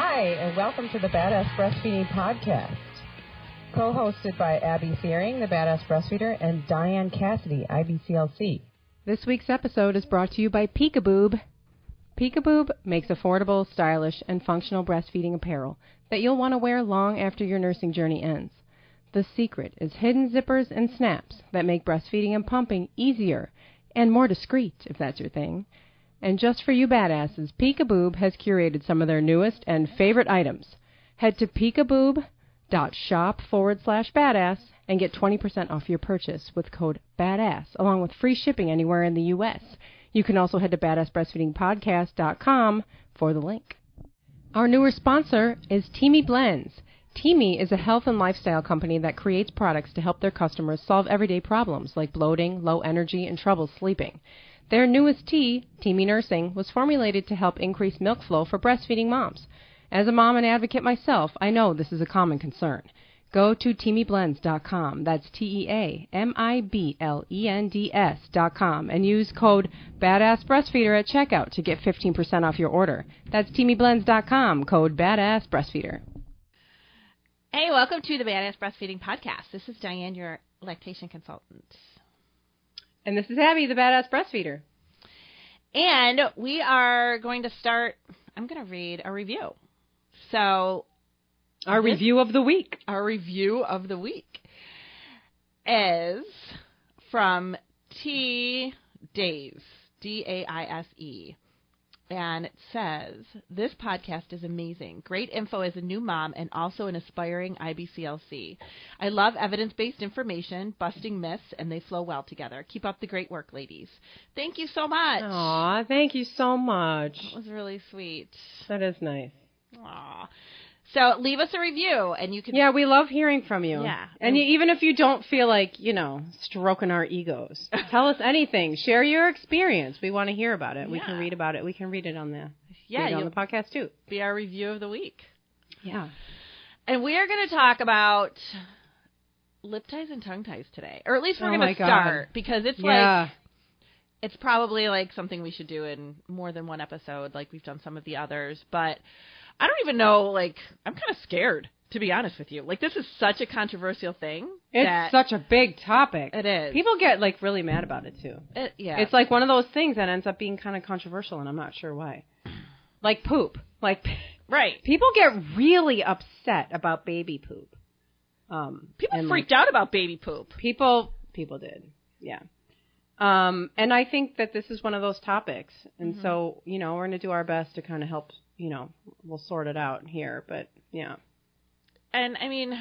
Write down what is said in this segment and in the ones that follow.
Hi, and welcome to the Badass Breastfeeding Podcast. Co hosted by Abby Theuring, the Badass Breastfeeder, and Diane Cassidy, IBCLC. This week's episode is brought to you by Peekaboob. Peekaboob makes affordable, stylish, and functional breastfeeding apparel that you'll want to wear long after your nursing journey ends. The secret is hidden zippers and snaps that make breastfeeding and pumping easier and more discreet, if that's your thing. And just for you badasses, Peekaboob has curated some of their newest and favorite items. Head to peekaboob.shop forward slash badass and get 20% off your purchase with code BADASS, along with free shipping anywhere in the U.S. You can also head to badassbreastfeedingpodcast.com for the link. Our newer sponsor is Teami Blends. Teami is a health and lifestyle company that creates products to help their customers solve everyday problems like bloating, low energy, and trouble sleeping. Their newest tea, Teami Nursing, was formulated to help increase milk flow for breastfeeding moms. As a mom and advocate myself, I know this is a common concern. Go to teamiblends.com, that's T-E-A-M-I-B-L-E-N-D-S dot com, and use code BADASSBreastfeeder at checkout to get 15% off your order. That's teamiblends.com, code BADASSBreastfeeder. Hey, welcome to the Badass Breastfeeding Podcast. This is Diane, your lactation consultant. And this is Abby, the Badass Breastfeeder. And we are going to start, I'm going to read a review. So, Our review of the week. our review of the week is from T Days, D A I S E. And it says, This podcast is amazing. Great info as a new mom and also an aspiring IBCLC. I love evidence based information, busting myths, and they flow well together. Keep up the great work, ladies. Thank you so much. Aw, thank you so much. That was really sweet. That is nice. Aw. So leave us a review, and you can Yeah, we love hearing from you. Yeah. And you, even if you don't feel like, you know, stroking our egos, tell us anything. Share your experience. We want to hear about it. We can read about it. We can read it on the, yeah, on the podcast too. be our review of the week. Yeah. And we are going to talk about lip ties and tongue ties today, or at least we're Oh going to God. start because it's yeah. like it's probably like something we should do in more than one episode, like we've done some of the others. But I don't even know. Like I'm kind of scared to be honest with you. Like this is such a controversial thing. it's such a big topic. it is. People get like really mad about it too. It- yeah. It's like one of those things that ends up being kind of controversial, and I'm not sure why. Like poop. Like right. people get really upset about baby poop. Um, People freaked out about baby poop. People people did. Yeah. Um, and I think that this is one of those topics. And Mm-hmm. so, you know, we're going to do our best to kind of help, you know, we'll sort it out here, but yeah. And I mean,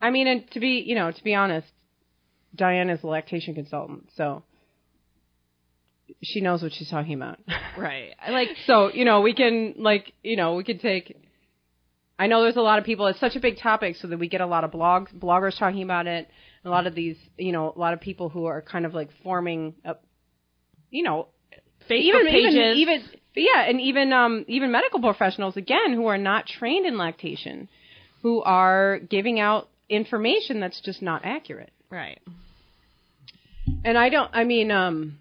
I mean, and to be, you know, to be honest, Diane is a lactation consultant, so she knows what she's talking about. right. Like so, you know, we can like, you know, we could take I know there's a lot of people. It's such a big topic, so that we get a lot of blogs, bloggers talking about it. A lot of these, you know, a lot of people who are kind of like forming, up, you know, Facebook even pages. even even yeah, and even um even medical professionals again who are not trained in lactation, who are giving out information that's just not accurate. right. And I don't. I mean, um,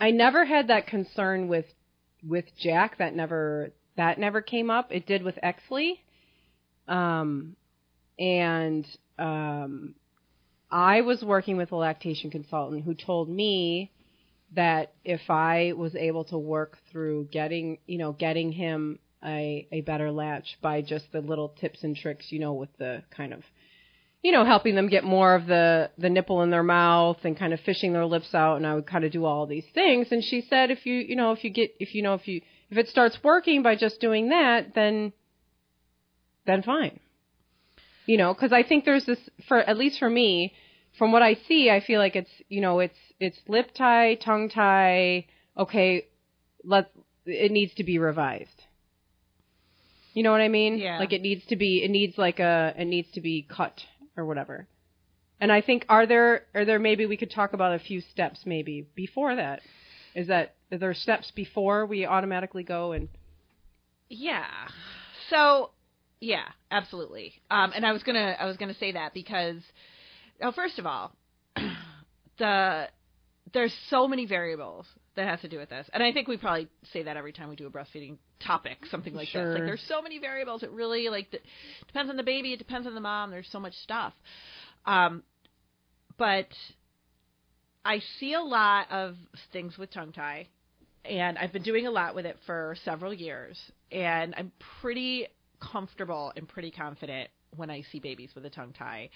I never had that concern with with Jack. That never that never came up. It did with Exley. Um, and um, I was working with a lactation consultant who told me that if I was able to work through getting, you know, getting him a a better latch by just the little tips and tricks, you know, with the kind of you know, helping them get more of the the nipple in their mouth and kind of fishing their lips out and I would kind of do all these things and she said if you you know if you get if you know if you if it starts working by just doing that then then fine. You know, cuz I think there's this for at least for me from what I see I feel like it's you know it's it's lip tie, tongue tie, okay, let it needs to be revised. You know what I mean? Yeah. Like it needs to be it needs like a it needs to be cut or whatever. And I think are there are there maybe we could talk about a few steps maybe before that. Is that are there steps before we automatically go and Yeah. So, yeah, absolutely. Um, and I was gonna, I was gonna say that because, oh, first of all, the there's so many variables that has to do with this. And I think we probably say that every time we do a breastfeeding topic, something like Sure. this. Like there's so many variables. It really like the, depends on the baby, it depends on the mom. There's so much stuff. Um, but I see a lot of things with tongue tie, and I've been doing a lot with it for several years, and I'm pretty comfortable and pretty confident when I see babies with a tongue tie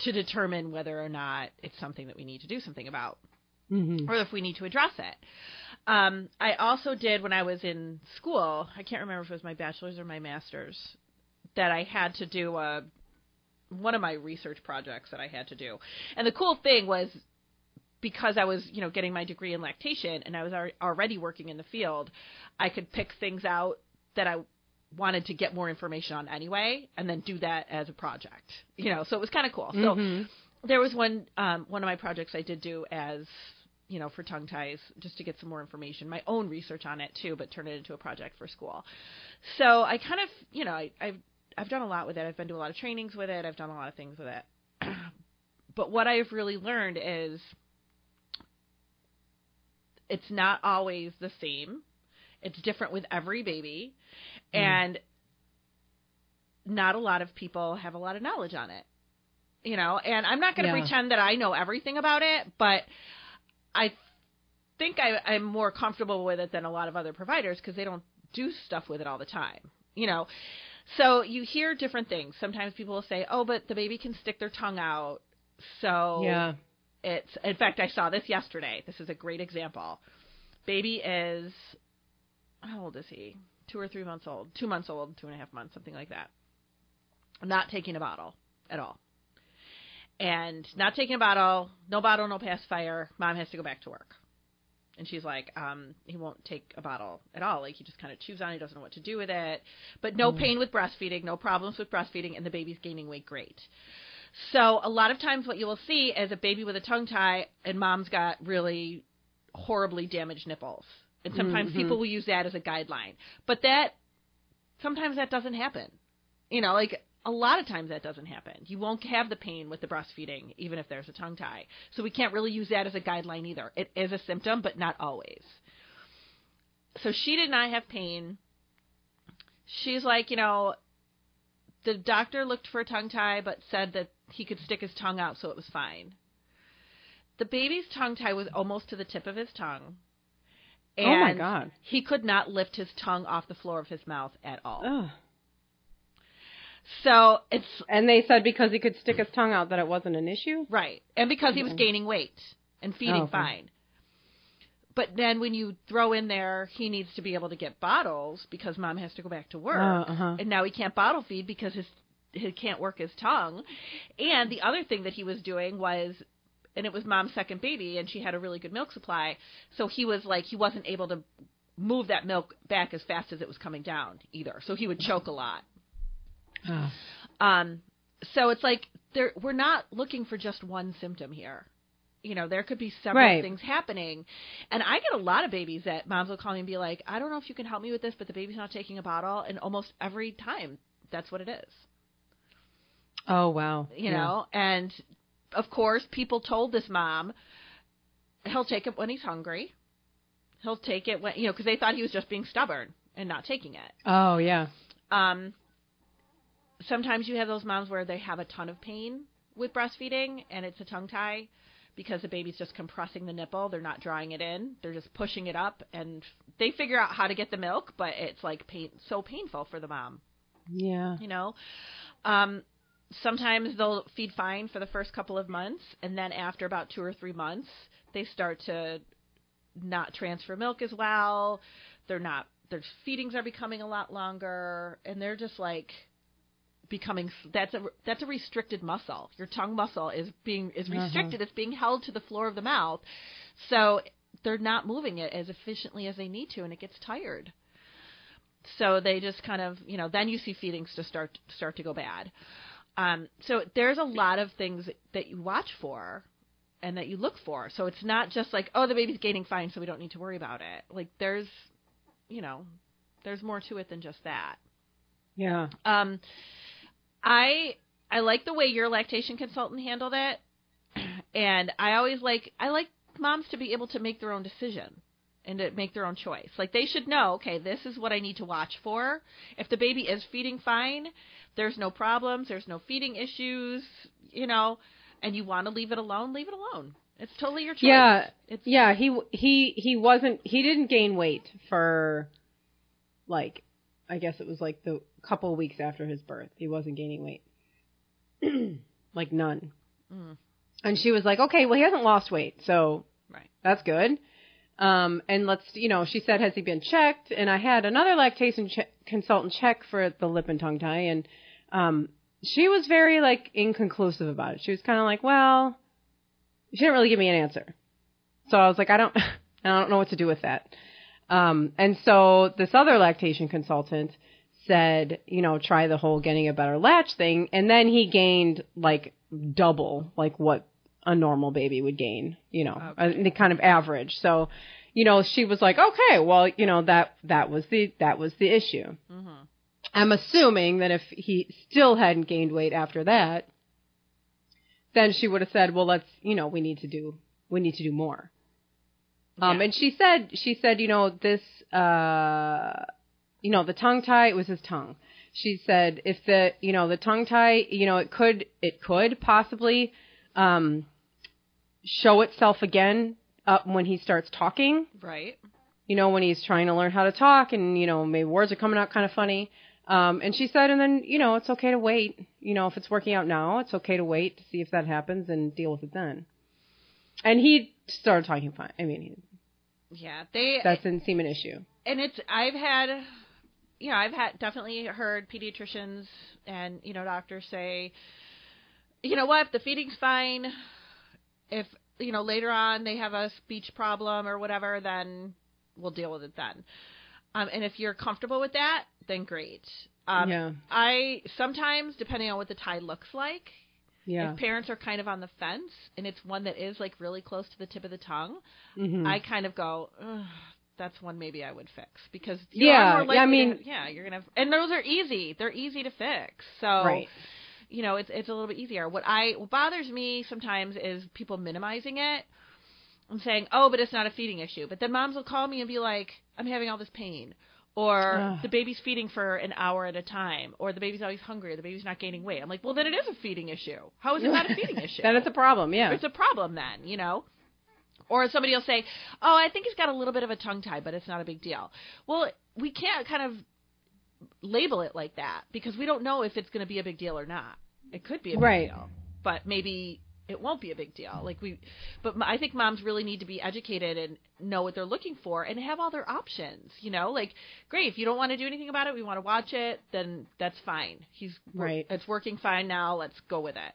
to determine whether or not it's something that we need to do something about Mm-hmm. or if we need to address it. Um, I also did when I was in school. I can't remember if it was my bachelor's or my master's that I had to do a one of my research projects that I had to do. And the cool thing was because I was, you know, getting my degree in lactation and I was already working in the field, I could pick things out that I wanted to get more information on anyway and then do that as a project. You know, so it was kind of cool. So Mhm. there was one um, one of my projects I did do as you know for tongue ties just to get some more information, my own research on it too, but turn it into a project for school. So I kind of you know I, I've I've done a lot with it. I've been to a lot of trainings with it. I've done a lot of things with it. but what I've really learned is it's not always the same. It's different with every baby, Mm-hmm. and not a lot of people have a lot of knowledge on it you know? And i'm not going to Yeah. pretend that i know everything about it but i think I, i'm more comfortable with it than a lot of other providers because they don't do stuff with it all the time you know? So you hear different things. Sometimes people will say oh but the baby can stick their tongue out. So Yeah. it's in fact i saw this yesterday. This is a great example. Baby is how old is he two or three months old two months old two and a half months something like that. Not taking a bottle at all. And not taking a bottle no bottle no pacifier. Mom has to go back to work. And she's like um he won't take a bottle at all. Like he just kind of chews on it he doesn't know what to do with it. But no pain with breastfeeding no problems with breastfeeding and the baby's gaining weight. Great. So a lot of times what you will see is a baby with a tongue tie and mom's got really horribly damaged nipples. And sometimes Mhm. people will use that as a guideline. But that sometimes that doesn't happen. You know, like a lot of times that doesn't happen. You won't have the pain with the breastfeeding even if there's a tongue tie. So we can't really use that as a guideline either. It is a symptom, but not always. So she did not have pain. She's like, you know, the doctor looked for a tongue tie but said that he could stick his tongue out so it was fine. The baby's tongue tie was almost to the tip of his tongue. And Oh, my God. He could not lift his tongue off the floor of his mouth at all. Ugh. So it's And they said because he could stick his tongue out that it wasn't an issue. right. And because he was gaining weight and feeding Oh, okay. fine. But then when you throw in there he needs to be able to get bottles because mom has to go back to work. Uh, uh-huh. and now he can't bottle feed because his he can't work his tongue. And the other thing that he was doing was and it was mom's second baby and she had a really good milk supply, so he was like he wasn't able to move that milk back as fast as it was coming down either. So he would choke a lot. Ah. Um so it's like there we're not looking for just one symptom here. You know, there could be several Right. things happening. And I get a lot of babies that moms will call me and be like, I don't know if you can help me with this, but the baby's not taking a bottle and almost every time that's what it is. Oh wow. You Yeah. know? And of course people told this mom he'll take it when he's hungry. He'll take it when you know, because they thought he was just being stubborn and not taking it. Oh yeah. Um, sometimes you have those moms where they have a ton of pain with breastfeeding and it's a tongue tie because the baby's just compressing the nipple. They're not drawing it in. They're just pushing it up and they figure out how to get the milk, but it's like pain so painful for the mom, Yeah. you know. Um sometimes they'll feed fine for the first couple of months and then after about 2 or 3 months, they start to not transfer milk as well. They're not their feedings are becoming a lot longer and they're just like becoming that's a that's a restricted muscle. Your tongue muscle is being is Uh-huh. restricted. It's being held to the floor of the mouth. So they're not moving it as efficiently as they need to and it gets tired. So they just kind of, you know, then you see feedings to start start to go bad. Um, so there's a lot of things that you watch for and that you look for. So it's not just like, oh, the baby's gaining fine, so we don't need to worry about it. Like there's, you know, there's more to it than just that. Yeah. Um, I I like the way your lactation consultant handled it. And I always like I like moms to be able to make their own decision and to make their own choice. Like they should know, okay, this is what I need to watch for. If the baby is feeding fine, there's no problems, there's no feeding issues, you know, and you want to leave it alone, leave it alone. It's totally your choice. Yeah, it's, yeah. He he he wasn't. He didn't gain weight for like, I guess it was like the couple weeks after his birth. He wasn't gaining weight, like none. Mm. And she was like, okay, well he hasn't lost weight, so Right. that's good. Um, and let's, you know, she said, has he been checked? And I had another lactation che- consultant check for the lip and tongue tie, and um, she was very like inconclusive about it. She was kind of like, well, she didn't really give me an answer. So I was like, I don't, I don't know what to do with that. Um, and so this other lactation consultant said, you know, try the whole getting a better latch thing, and then he gained like double like what a normal baby would gain, you know, Okay. the kind of average. So, you know, she was like, okay, well, you know, that that was the that was the issue. hmm I'm assuming that if he still hadn't gained weight after that, then she would have said, "Well, let's, you know, we need to do we need to do more." Um, and she said she said, you know, this, uh, you know, the tongue tie it was his tongue. She said if the, you know, the tongue tie, you know, it could it could possibly um, show itself again up when he starts talking Right. you know, when he's trying to learn how to talk and, you know, maybe words are coming out kind of funny. Um, and she said, and then, you know, it's okay to wait. You know, if it's working out now, it's okay to wait to see if that happens and deal with it then. And he started talking fine. I mean, he, Yeah. They that didn't seem an issue. and it's I've had you know, I've had definitely heard pediatricians and, you know, doctors say, you know what, if the feeding's fine, if you know, later on they have a speech problem or whatever, then we'll deal with it then. Um, and if you're comfortable with that, then great. Um, yeah. I sometimes, depending on what the tie looks like, Yeah. if parents are kind of on the fence and it's one that is like really close to the tip of the tongue, hmm I kind of go, Ugh, that's one maybe I would fix because Yeah, yeah, I to- mean- yeah, you're gonna, and those are easy. They're easy to fix. So, right. You know, it's it's a little bit easier. What I what bothers me sometimes is people minimizing it and saying, oh, but it's not a feeding issue. But then moms will call me and be like, I'm having all this pain. Or Ugh. the baby's feeding for an hour at a time, or the baby's always hungry, or the baby's not gaining weight. I'm like, well, then it is a feeding issue. How is it not a feeding issue? then it's a problem. Yeah. it's a problem then, you know. Or somebody will say, "Oh, I think he's got a little bit of a tongue tie, but it's not a big deal." Well, we can't kind of label it like that because we don't know if it's going to be a big deal or not. It could be a big Right. deal, but maybe it won't be a big deal. Like we, but I think moms really need to be educated and know what they're looking for and have all their options. You know, like great if you don't want to do anything about it, we want to watch it, then that's fine. He's Right. It's working fine now. Let's go with it.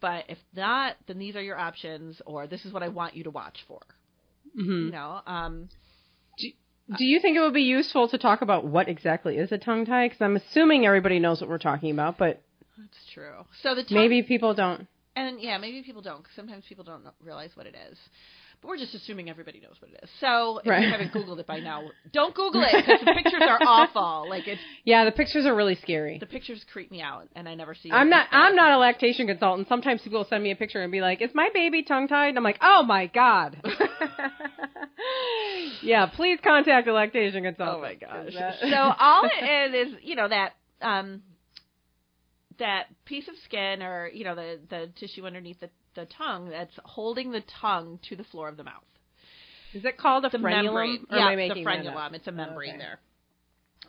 But if not, then these are your options, or this is what I want you to watch for. hmm You know, um, Do you think it would be useful to talk about what exactly is a tongue tie? Because I'm assuming everybody knows what we're talking about, but that's true. So the tongue, maybe people don't. and yeah, maybe people don't. sometimes people don't realize what it is. But we're just assuming everybody knows what it is. So if Right. you haven't Googled it by now, don't Google it because the pictures are awful. Like it's Yeah, the pictures are really scary. the pictures creep me out, and I never see. I'm not. I'm not a lactation consultant. Sometimes people will send me a picture and be like, "Is my baby tongue tied?" And I'm like, "Oh my god." yeah, please contact a lactation consultant. Oh my gosh. that- so all it is is, you know, that um that piece of skin or, you know, the the tissue underneath the, the tongue that's holding the tongue to the floor of the mouth. is it called a The frenulum? membrane. Yeah, the frenulum. It's a membrane Okay. there.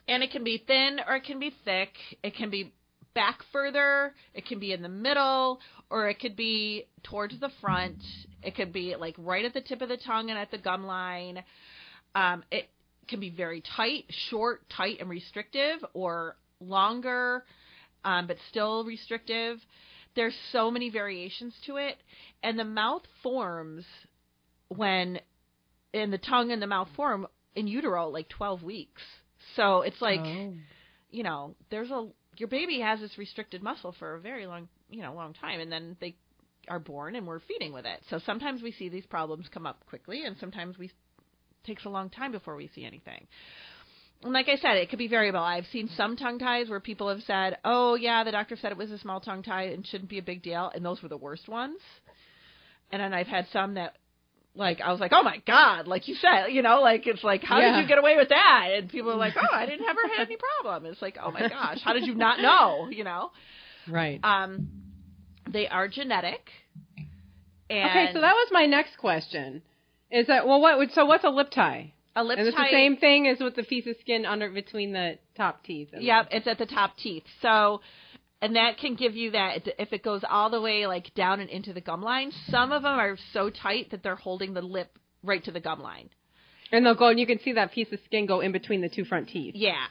And it can be thin or it can be thick. It can be back further, it can be in the middle, or it could be towards the front. It could be like right at the tip of the tongue and at the gum line. Um, it can be very tight, short, tight, and restrictive, or longer, um, but still restrictive. There's so many variations to it, and the mouth forms when, and the tongue and the mouth form in utero like 12 weeks. So it's like Oh. you know, there's a your baby has this restricted muscle for a very long, you know, long time, and then they are born and we're feeding with it. So sometimes we see these problems come up quickly, and sometimes we takes a long time before we see anything. And like I said, it could be variable. I've seen some tongue ties where people have said, "Oh yeah, the doctor said it was a small tongue tie and shouldn't be a big deal," and those were the worst ones. and then I've had some that like I was like, oh my god, like you said, you know, like it's like how Yeah. did you get away with that? And people are like, oh, I didn't ever had any problem. It's like, oh my gosh, how did you not know? You know, Right. um, they are genetic. And okay, so that was my next question. Is that well? What would so? What's a lip tie? A lip Is it the same thing as with the piece of skin under between the top teeth? and Yep, it's at the top teeth. So, and that can give you that if it goes all the way like down and into the gum line. Some of them are so tight that they're holding the lip right to the gum line. and they'll go and you can see that piece of skin go in between the two front teeth. Yeah.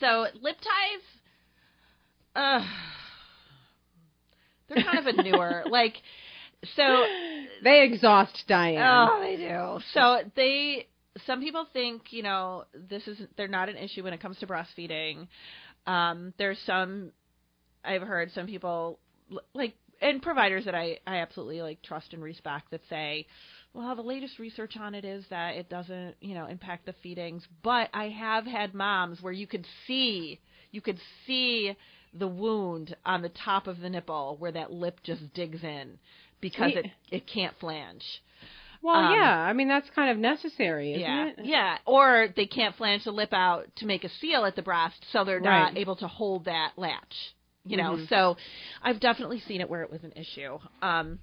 So lip ties, uh, they're kind of a newer like. So They exhaust Diane. Oh, they do. So they some people think, you know, this is they're not an issue when it comes to breastfeeding. Um, there's some I've heard some people like and providers that I I absolutely like trust and respect that say, well, the latest research on it is that it doesn't, you know, impact the feedings, but I have had moms where you could see you could see the wound on the top of the nipple where that lip just digs in because Yeah. it it can't flange. well, um, yeah. I mean, that's kind of necessary, isn't yeah, it? yeah. Or they can't flange the lip out to make a seal at the breast, so they're not Right. able to hold that latch. You know, Mhm. so I've definitely seen it where it was an issue. Um,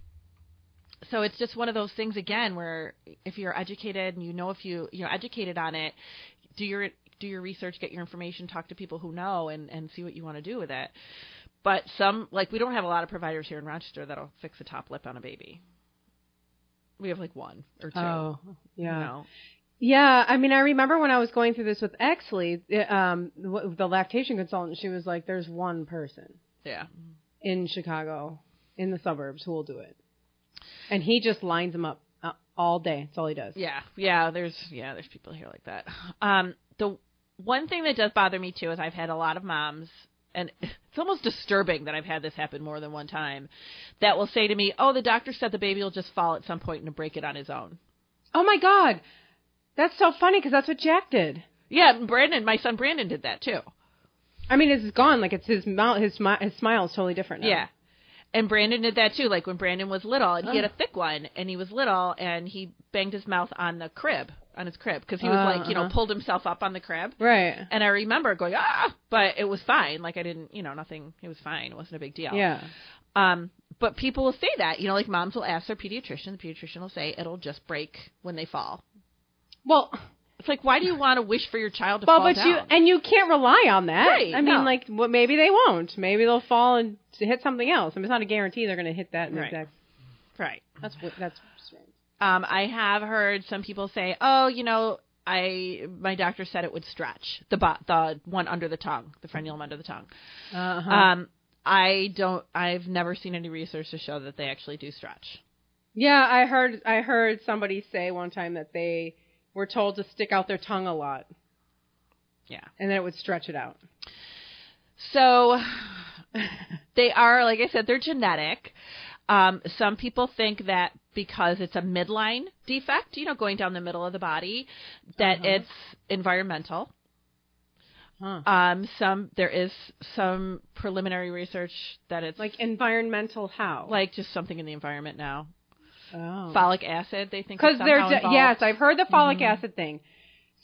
so it's just one of those things again where if you're educated and you know if you you're educated on it, do your do your research, get your information, talk to people who know, and and see what you want to do with it. But some like we don't have a lot of providers here in Rochester that'll fix a top lip on a baby. We have like one or two. Oh, You yeah. know. Yeah, I mean, I remember when I was going through this with Exley, um, the lactation consultant, she was like, "There's one person Yeah. in Chicago, in the suburbs, who will do it," and he just lines them up uh, all day. That's all he does. Yeah, yeah. There's yeah, there's people here like that. Um, the one thing that does bother me too is I've had a lot of moms, and it's almost disturbing that I've had this happen more than one time, that will say to me, "Oh, the doctor said the baby will just fall at some point and break it on his own." Oh my God, that's so funny because that's what Jack did. Yeah, Brandon, my son Brandon did that too. I mean, it's gone. Like it's his mouth, his smi- his smile is totally different. Now. Yeah. And Brandon did that too. Like when Brandon was little, and he had a thick one, and he was little, and he banged his mouth on the crib, on his crib, because he was Uh, like, you know, uh-huh. pulled himself up on the crib. Right. And I remember going, ah, but it was fine. Like I didn't, you know, nothing. It was fine. It wasn't a big deal. Yeah. Um, but people will say that, you know, like moms will ask their pediatrician. The pediatrician will say it'll just break when they fall. Well, It's like, why do you want to wish for your child to well, fall but down? you and you can't rely on that. Right, I mean, no. like, well, maybe they won't. Maybe they'll fall and hit something else. I mean, it's not a guarantee they're going to hit that Right. exact. right. That's what. That's strange. Um, I have heard some people say, oh, you know, I my doctor said it would stretch the bo- the one under the tongue, the frenulum under the tongue. Uh-huh. Um, I don't. I've never seen any research to show that they actually do stretch. Yeah, I heard I heard somebody say one time that they were told to stick out their tongue a lot Yeah. and then it would stretch it out. So they are, like I said, they're genetic. Um, some people think that because it's a midline defect, you know, going down the middle of the body, that Uh-huh. it's environmental. Huh. Um, some there is some preliminary research that it's Like environmental how? like just something in the environment now. oh. Folic acid, they think, Because they're yes, I've heard the folic Mhm. acid thing.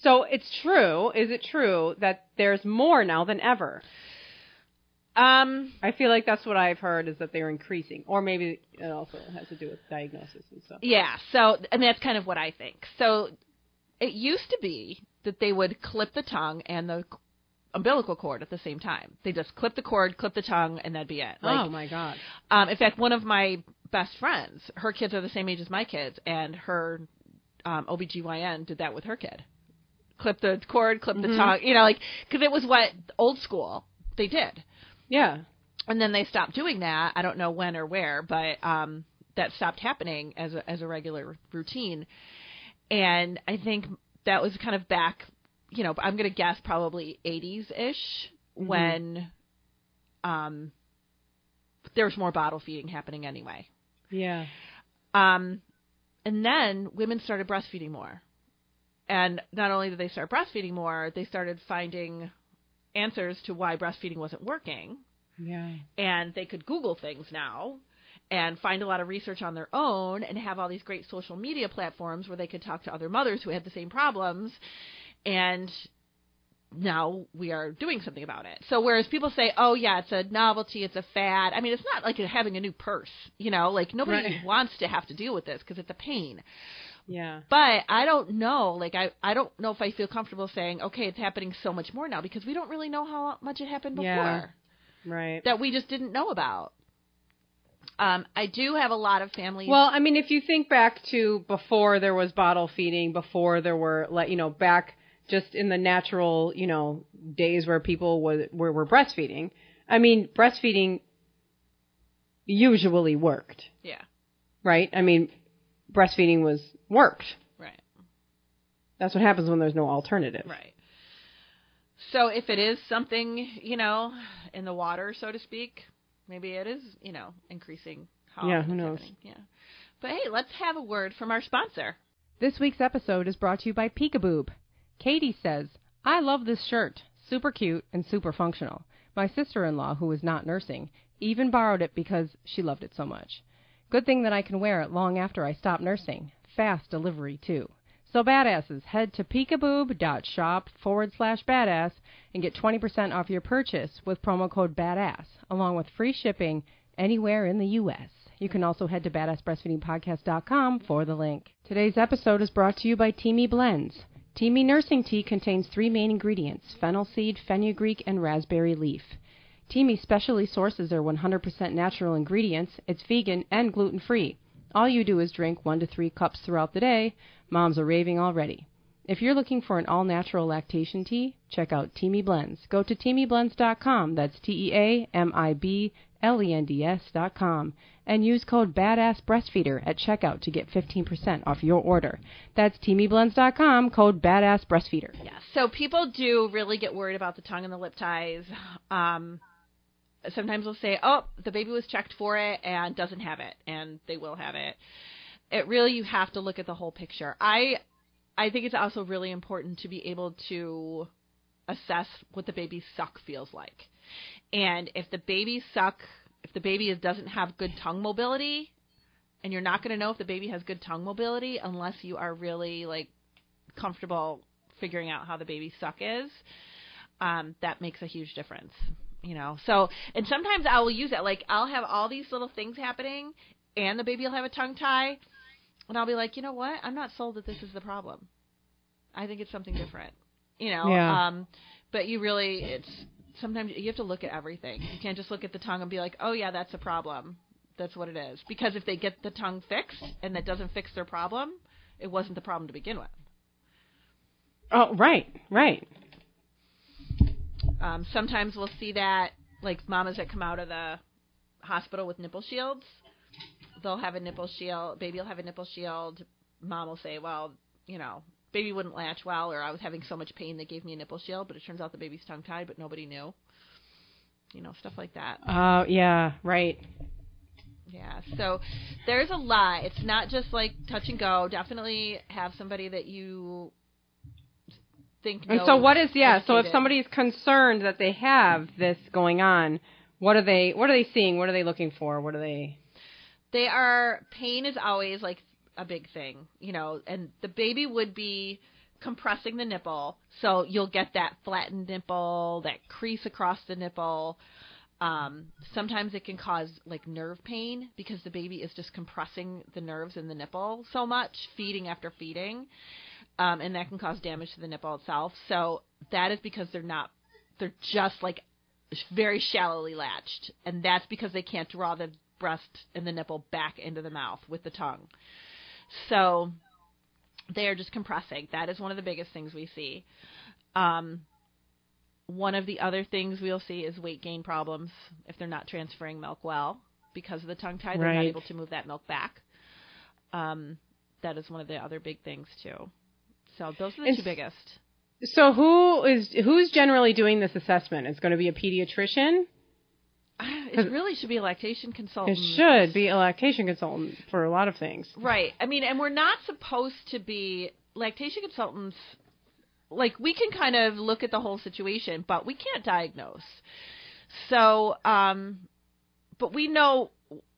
So it's true. Is it true that there's more now than ever? Um, I feel like that's what I've heard is that they're increasing, or maybe it also has to do with diagnosis and stuff. Yeah, so and that's kind of what I think. So it used to be that they would clip the tongue and the umbilical cord at the same time. They just clip the cord, clip the tongue, and that'd be it. Like, oh my god! um, in fact, one of my best friends, her kids are the same age as my kids, and her um, OBGYN did that with her kid. Clip the cord, clip the Mhm. tongue, you know, like because it was what old school they did Yeah, and then they stopped doing that. I don't know when or where, but um, that stopped happening as a, as a regular routine. And I think that was kind of back, you know, I'm going to guess probably 80s ish Mhm. when um, there was more bottle feeding happening anyway. yeah. Um, and then women started breastfeeding more. And not only did they start breastfeeding more, they started finding answers to why breastfeeding wasn't working Yeah. and they could Google things now. and find a lot of research on their own and have all these great social media platforms where they could talk to other mothers who had the same problems and now we are doing something about it. So whereas people say, "Oh yeah, it's a novelty, it's a fad." I mean, it's not like having a new purse, you know, like nobody Right. wants to have to deal with this because it's a pain. Yeah. But I don't know, like I I don't know if I feel comfortable saying, "Okay, it's happening so much more now" because we don't really know how much it happened before Yeah. Right. that we just didn't know about. Um, I do have a lot of families. Well, I mean, if you think back to before there was bottle feeding, before there were, like, you know, back just in the natural, you know, days where people were, were, were breastfeeding, I mean, breastfeeding usually worked, yeah, right? I mean, breastfeeding was worked. right. That's what happens when there's no alternative. Right. So if it is something, you know, in the water, so to speak, maybe it is, you know, increasing how Yeah, who knows? happening. Yeah. But hey, let's have a word from our sponsor. This week's episode is brought to you by Peekaboob. Katie says, I love this shirt. Super cute and super functional. My sister in law, who is not nursing, even borrowed it because she loved it so much. Good thing that I can wear it long after I stop nursing. Fast delivery, too. So, badasses, head to peekaboob.shop forward slash badass and get 20% off your purchase with promo code badass, along with free shipping anywhere in the U.S. You can also head to badassbreastfeedingpodcast.com for the link. Today's episode is brought to you by Teami Blends. Teami Nursing Tea contains three main ingredients fennel seed, fenugreek, and raspberry leaf. Teami specially sources their 100% natural ingredients. It's vegan and gluten free. All you do is drink one to three cups throughout the day. Moms are raving already. If you're looking for an all natural lactation tea, check out Teami Blends. Go to teamiblends.com. That's T E A M I B L E N D S.com. And use code BADASS BREASTFEEDER at checkout to get 15% off your order. That's teamiblends.com, code BADASS BREASTFEEDER. Yeah. So people do really get worried about the tongue and the lip ties. Um, sometimes they'll say, "Oh, the baby was checked for it and doesn't have it," and they will have it. It really you have to look at the whole picture. I I think it's also really important to be able to assess what the baby's suck feels like. And if the baby suck, if the baby doesn't have good tongue mobility, and you're not going to know if the baby has good tongue mobility unless you are really like comfortable figuring out how the baby's suck is, um, that makes a huge difference. You know, so and sometimes I will use that. Like I'll have all these little things happening, and the baby will have a tongue tie, and I'll be like, you know what? I'm not sold that this is the problem. I think it's something different. You know, Yeah. um, but you really, it's sometimes you have to look at everything. You can't just look at the tongue and be like, oh yeah, that's a problem. That's what it is. Because if they get the tongue fixed and that doesn't fix their problem, it wasn't the problem to begin with. Oh, right, right. Um, sometimes we'll see that, like mamas that come out of the hospital with nipple shields, they'll have a nipple shield. Baby will have a nipple shield. Mom will say, "Well, you know, baby wouldn't latch well, or I was having so much pain they gave me a nipple shield, but it turns out the baby's tongue tied, but nobody knew." You know, stuff like that. Oh, yeah, right. Yeah. So there's a lot. It's not just like touch and go. Definitely have somebody that you think. And knows, so what is yeah, so if somebody is concerned that they have this going on, what are they what are they seeing? What are they looking for? What are they they are pain is always like a big thing, you know, and the baby would be compressing the nipple, so you'll get that flattened nipple, that crease across the nipple. Um, sometimes it can cause like nerve pain because the baby is just compressing the nerves in the nipple so much, feeding after feeding, um, and that can cause damage to the nipple itself. So that is because they're not, they're just like very shallowly latched, and that's because they can't draw the breast and the nipple back into the mouth with the tongue. So they are just compressing. That is one of the biggest things we see. Um, one of the other things we'll see is weight gain problems if they're not transferring milk well because of the tongue tie. They're not able to move that milk back. Um, that is one of the other big things too. So those are the And two biggest. So who is who's generally doing this assessment? It's going to be a pediatrician. It really should be a lactation consultant. It should be a lactation consultant for a lot of things. Right. I mean, and we're not supposed to be lactation consultants. Like we can kind of look at the whole situation, but we can't diagnose. So, um, but we know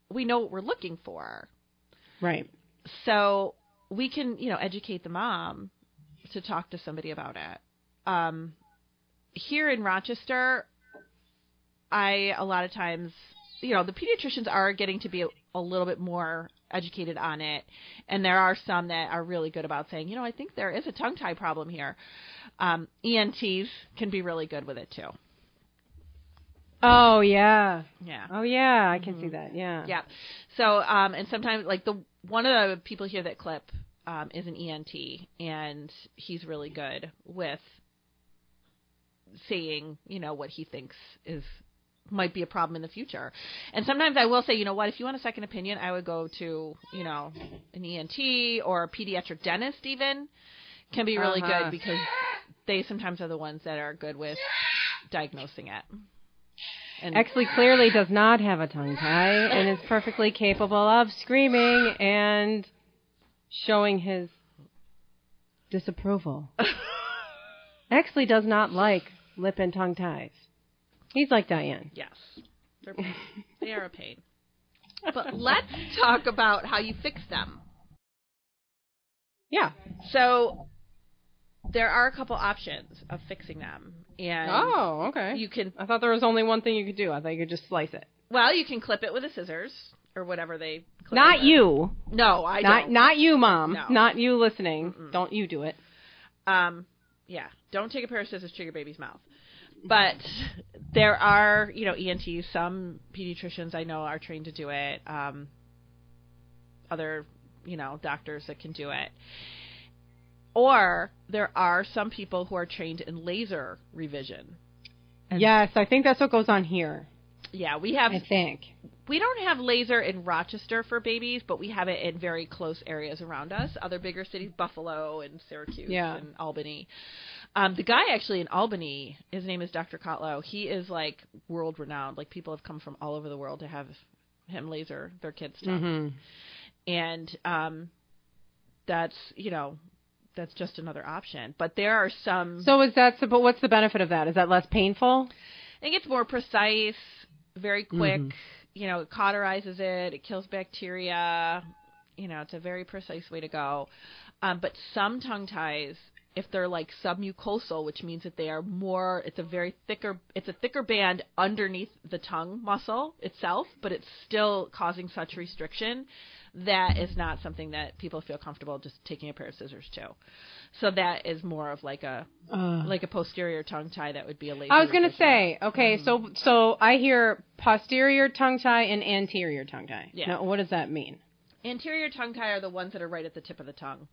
we know what we're looking for. Right. So we can, you know, educate the mom to talk to somebody about it. Um, here in Rochester, I a lot of times, you know, the pediatricians are getting to be a, a little bit more educated on it, and there are some that are really good about saying, you know, I think there is a tongue tie problem here. Um, ENTs can be really good with it too. Oh yeah. Yeah. Oh yeah, I can see that. Yeah. Yeah. So, um, and sometimes like the one of the people here that clip um, is an ENT, and he's really good with saying, you know, what he thinks is might be a problem in the future. And sometimes I will say, you know what, if you want a second opinion, I would go to, you know, an ENT or a pediatric dentist even can be really Uh-huh. good because they sometimes are the ones that are good with diagnosing it. And Exley clearly does not have a tongue tie and is perfectly capable of screaming and showing his disapproval. Exley does not like lip and tongue ties. He's like Diane. Yes, they're they are a pain. But let's talk about how you fix them. Yeah. So there are a couple options of fixing them, and Oh, okay. you can I thought there was only one thing you could do. I thought you could just slice it. well, you can clip it with a scissors or whatever they. Not it you. No, I not don't. not you, mom. No. Not you listening. Don't you do it. Um, yeah, don't take a pair of scissors to your baby's mouth. But there are, you know, ENTs. Some pediatricians I know are trained to do it. Um, other, you know, doctors that can do it. Or there are some people who are trained in laser revision. And- Yes, I think that's what goes on here. Yeah, we have I think. We don't have laser in Rochester for babies, but we have it in very close areas around us. Other bigger cities, Buffalo and Syracuse Yeah. and Albany. Um, the guy actually in Albany, his name is Dr. Kotlow. He is like world renowned. Like people have come from all over the world to have him laser their kids' tongue. hmm And um, that's you know that's just another option. But there are some. So is that? But what's the benefit of that? Is that less painful? I think it's more precise, very quick. Mhm. You know, it cauterizes it, it kills bacteria. You know, it's a very precise way to go. Um, but some tongue ties, if they're like submucosal, which means that they are more, it's a very thicker, it's a thicker band underneath the tongue muscle itself, but it's still causing such restriction. That is not something that people feel comfortable just taking a pair of scissors to. So that is more of like a Uh, like a posterior tongue tie that would be a laser. I was gonna say, okay, so so I hear posterior tongue tie and anterior tongue tie. Yeah. Now, what does that mean? Anterior tongue tie are the ones that are right at the tip of the tongue,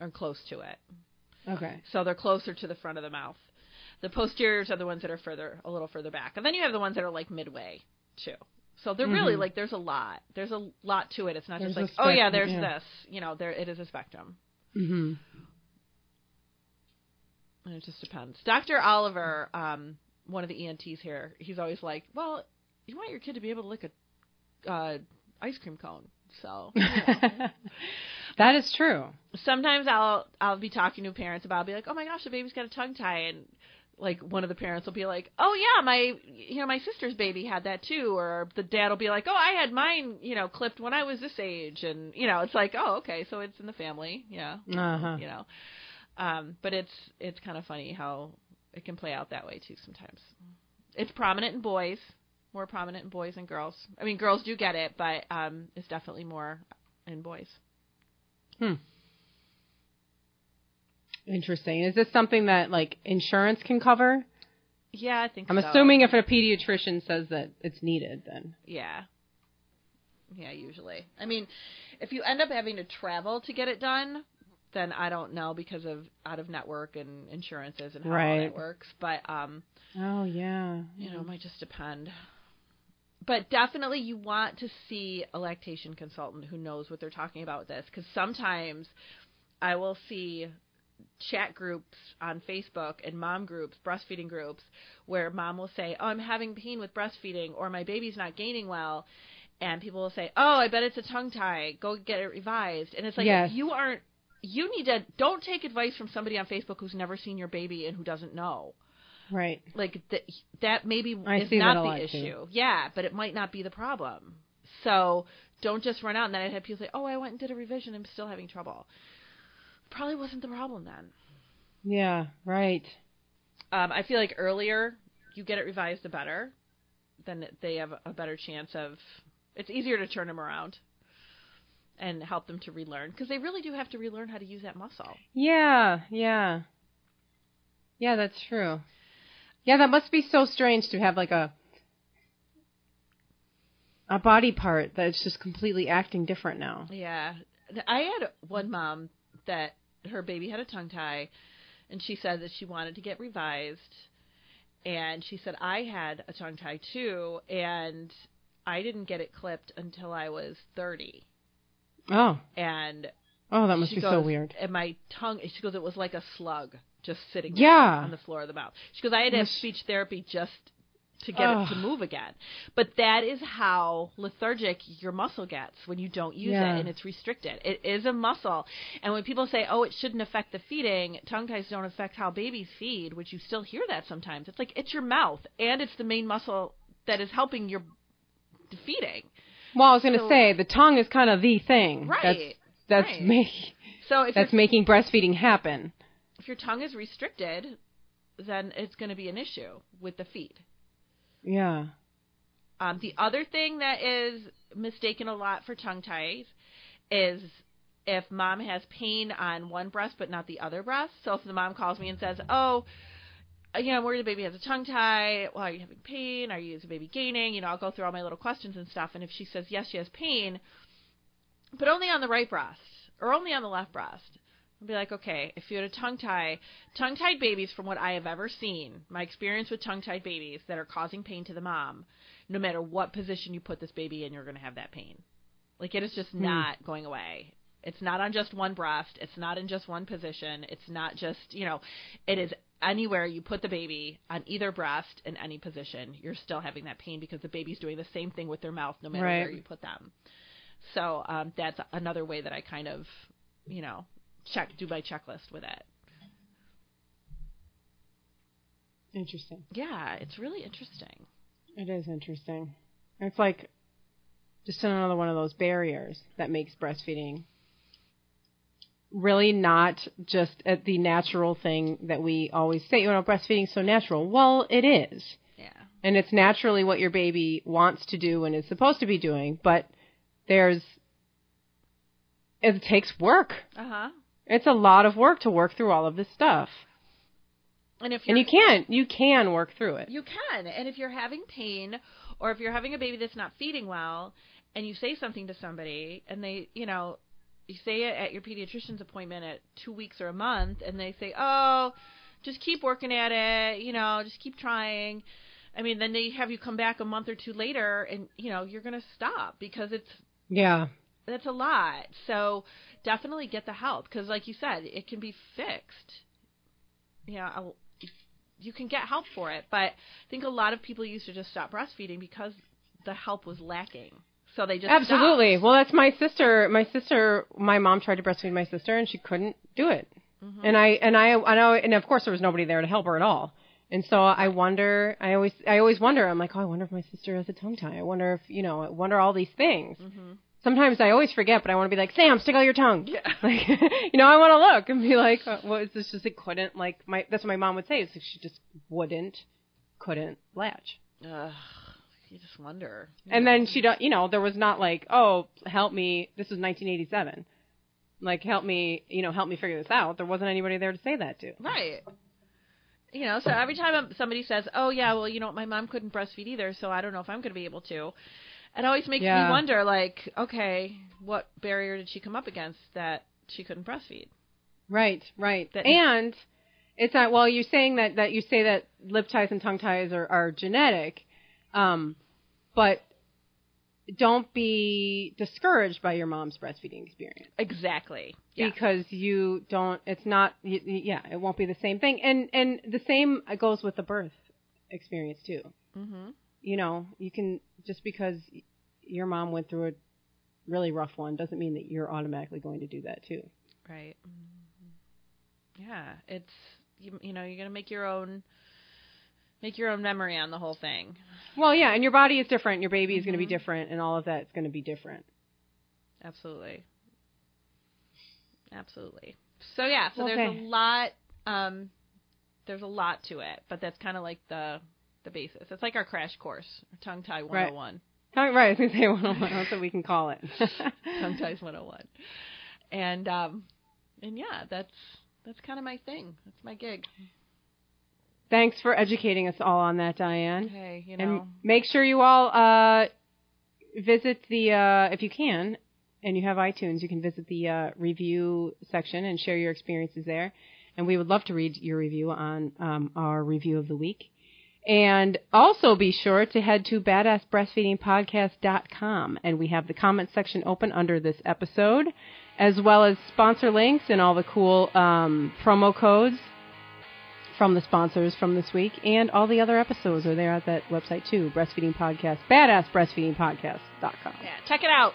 or close to it. Okay. So they're closer to the front of the mouth. The posteriors are the ones that are further, a little further back, and then you have the ones that are like midway too. So they're really Mhm. like there's a lot. There's a lot to it. It's not There's just like oh yeah, there's yeah. this. You know, there it is a spectrum. hmm And it just depends. Dr. Oliver, um, one of the ENTs here, he's always like, well, you want your kid to be able to lick a uh, ice cream cone. So you know. that is true. sometimes I'll I'll be talking to parents about I'll be like, oh my gosh, the baby's got a tongue tie, and like one of the parents will be like, oh yeah, my you know my sister's baby had that too, or the dad will be like, oh I had mine you know clipped when I was this age, and you know it's like, oh okay, so it's in the family, yeah, Uh huh. you know, um, but it's it's kind of funny how it can play out that way too sometimes. It's prominent in boys, more prominent in boys than girls. I mean, girls do get it, but um, it's definitely more in boys. Hmm. Interesting. Is this something that like insurance can cover? Yeah, I think I'm so. assuming if a pediatrician says that it's needed, then. Yeah. Yeah, usually. I mean, if you end up having to travel to get it done, then I don't know because of out of network and insurances and how all Right. that works. But um, Oh yeah. you know, it might just depend. But definitely you want to see a lactation consultant who knows what they're talking about with this because sometimes I will see chat groups on Facebook and mom groups, breastfeeding groups, where mom will say, "Oh, I'm having pain with breastfeeding," or "My baby's not gaining well," and people will say, "Oh, I bet it's a tongue tie. Go get it revised." And it's like Yes. you aren't. You need to don't take advice from somebody on Facebook who's never seen your baby and who doesn't know. Right. Like that, that maybe I is not the lot, too. issue. Yeah, but it might not be the problem. So don't just run out. And then I'd have people say, "Oh, I went and did a revision. I'm still having trouble." Probably wasn't the problem then. Yeah, right. Um, I feel like earlier you get it revised, the better. Then they have a better chance of. It's easier to turn them around and help them to relearn because they really do have to relearn how to use that muscle. Yeah, yeah. Yeah, that's true. Yeah, that must be so strange to have like a a body part that's just completely acting different now. Yeah. I had one mom that her baby had a tongue tie and she said that she wanted to get revised and she said I had a tongue tie too and I didn't get it clipped until I was 30. Oh. And Oh, that must she be goes, so weird. And my tongue, she goes, it was like a slug just sitting Yeah. on the floor of the mouth. She goes, I had to have speech therapy just to get it to move again. But that is how lethargic your muscle gets when you don't use Yeah. it and it's restricted. It is a muscle. And when people say, oh, it shouldn't affect the feeding, tongue ties don't affect how babies feed, which you still hear that sometimes. It's like, it's your mouth and it's the main muscle that is helping your feeding. Well, I was going to So- say the tongue is kind of the thing. Right. That's that's right. make So if that's making breastfeeding happen. if your tongue is restricted, then it's going to be an issue with the feed. Yeah. Um, the other thing that is mistaken a lot for tongue ties is if mom has pain on one breast but not the other breast. So if the mom calls me and says, "Oh, you know, I'm worried the baby has a tongue tie. Well, are you having pain? Are you is the baby gaining?" You know, I'll go through all my little questions and stuff. And if she says yes, she has pain, but only on the right breast or only on the left breast. I'll be like, okay, if you had a tongue tie, tongue tied babies, from what I have ever seen, my experience with tongue tied babies that are causing pain to the mom, no matter what position you put this baby in, you're going to have that pain. Like it is just not going away. It's not on just one breast. It's not in just one position. It's not just, you know, it is anywhere you put the baby on either breast in any position, you're still having that pain because the baby's doing the same thing with their mouth no matter Right. where you put them. So um, that's another way that I kind of, you know, check do my checklist with it. Interesting. Yeah, it's really interesting. It is interesting. It's like just another one of those barriers that makes breastfeeding really not just at the natural thing that we always say, you know, breastfeeding's so natural. Well, it is. Yeah. And it's naturally what your baby wants to do and is supposed to be doing, but there's it takes work. Uh huh. It's a lot of work to work through all of this stuff. And if And you can't, you can work through it. You can. And if you're having pain or if you're having a baby that's not feeding well and you say something to somebody and they, you know, you say it at your pediatrician's appointment at 2 weeks or a month and they say, "Oh, just keep working at it, you know, just keep trying." I mean, then they have you come back a month or two later and, you know, you're going to stop because it's Yeah. That's a lot. So, definitely get the help because like you said, it can be fixed. You know, you can get help for it, but I think a lot of people used to just stop breastfeeding because the help was lacking. So they just Absolutely. stopped. Well, that's my sister. My sister, my mom tried to breastfeed my sister, and she couldn't do it. Mm-hmm. And I and I I know, and of course there was nobody there to help her at all. And so I wonder. I always I always wonder. I'm like, oh, I wonder if my sister has a tongue tie. I wonder if you know. I wonder all these things. Mm-hmm. Sometimes I always forget, but I want to be like, Sam, stick out your tongue. Yeah. Like, you know, I want to look and be like, what is this? Just it couldn't like my. That's what my mom would say. Is like she just wouldn't, couldn't latch. Ugh, you just wonder. you And know. then she, don't, you know, there was not like, oh, help me. This was 1987. Like, help me, you know, help me figure this out. There wasn't anybody there to say that to. Right. You know, so every time somebody says, "Oh yeah, well, you know, my mom couldn't breastfeed either, so I don't know if I'm going to be able to," it always makes Yeah. me wonder, like, okay, what barrier did she come up against that she couldn't breastfeed? Right, right. That- and it's not. Well, you're saying that that you say that lip ties and tongue ties are, are genetic, um, but don't be discouraged by your mom's breastfeeding experience Exactly. Yeah. because you don't. It's not. Yeah, it won't be the same thing. And and the same goes with the birth experience too. Mhm. You know, you can just because your mom went through a really rough one doesn't mean that you're automatically going to do that too. Right. Mhm. Yeah, it's you, you know, you're going to make your own make your own memory on the whole thing. Well, yeah, and your body is different. Your baby is going to be different, and all of that is going to be different. Absolutely. Absolutely. So yeah, so there's a lot um there's a lot to it, but that's kind of like the the basis. It's like our crash course, tongue tie 101. Oh, right, I was going to say 101. That's what we can call it. tongue ties 101. And um and yeah, that's that's kind of my thing. That's my gig. Thanks for educating us all on that, Diane. Hey, you And know. make sure you all uh, visit the, uh, if you can, and you have iTunes, you can visit the uh, review section and share your experiences there. And we would love to read your review on um, our review of the week. And also be sure to head to badassbreastfeedingpodcast.com. And we have the comment section open under this episode, as well as sponsor links and all the cool um, promo codes from the sponsors from this week, and all the other episodes are there at that website too. Breastfeeding Podcast, badassbreastfeedingpodcast.com. Yeah, check it out.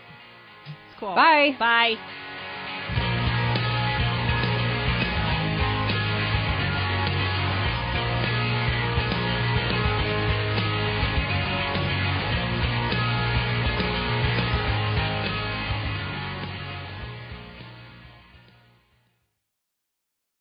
It's cool. Bye. Bye.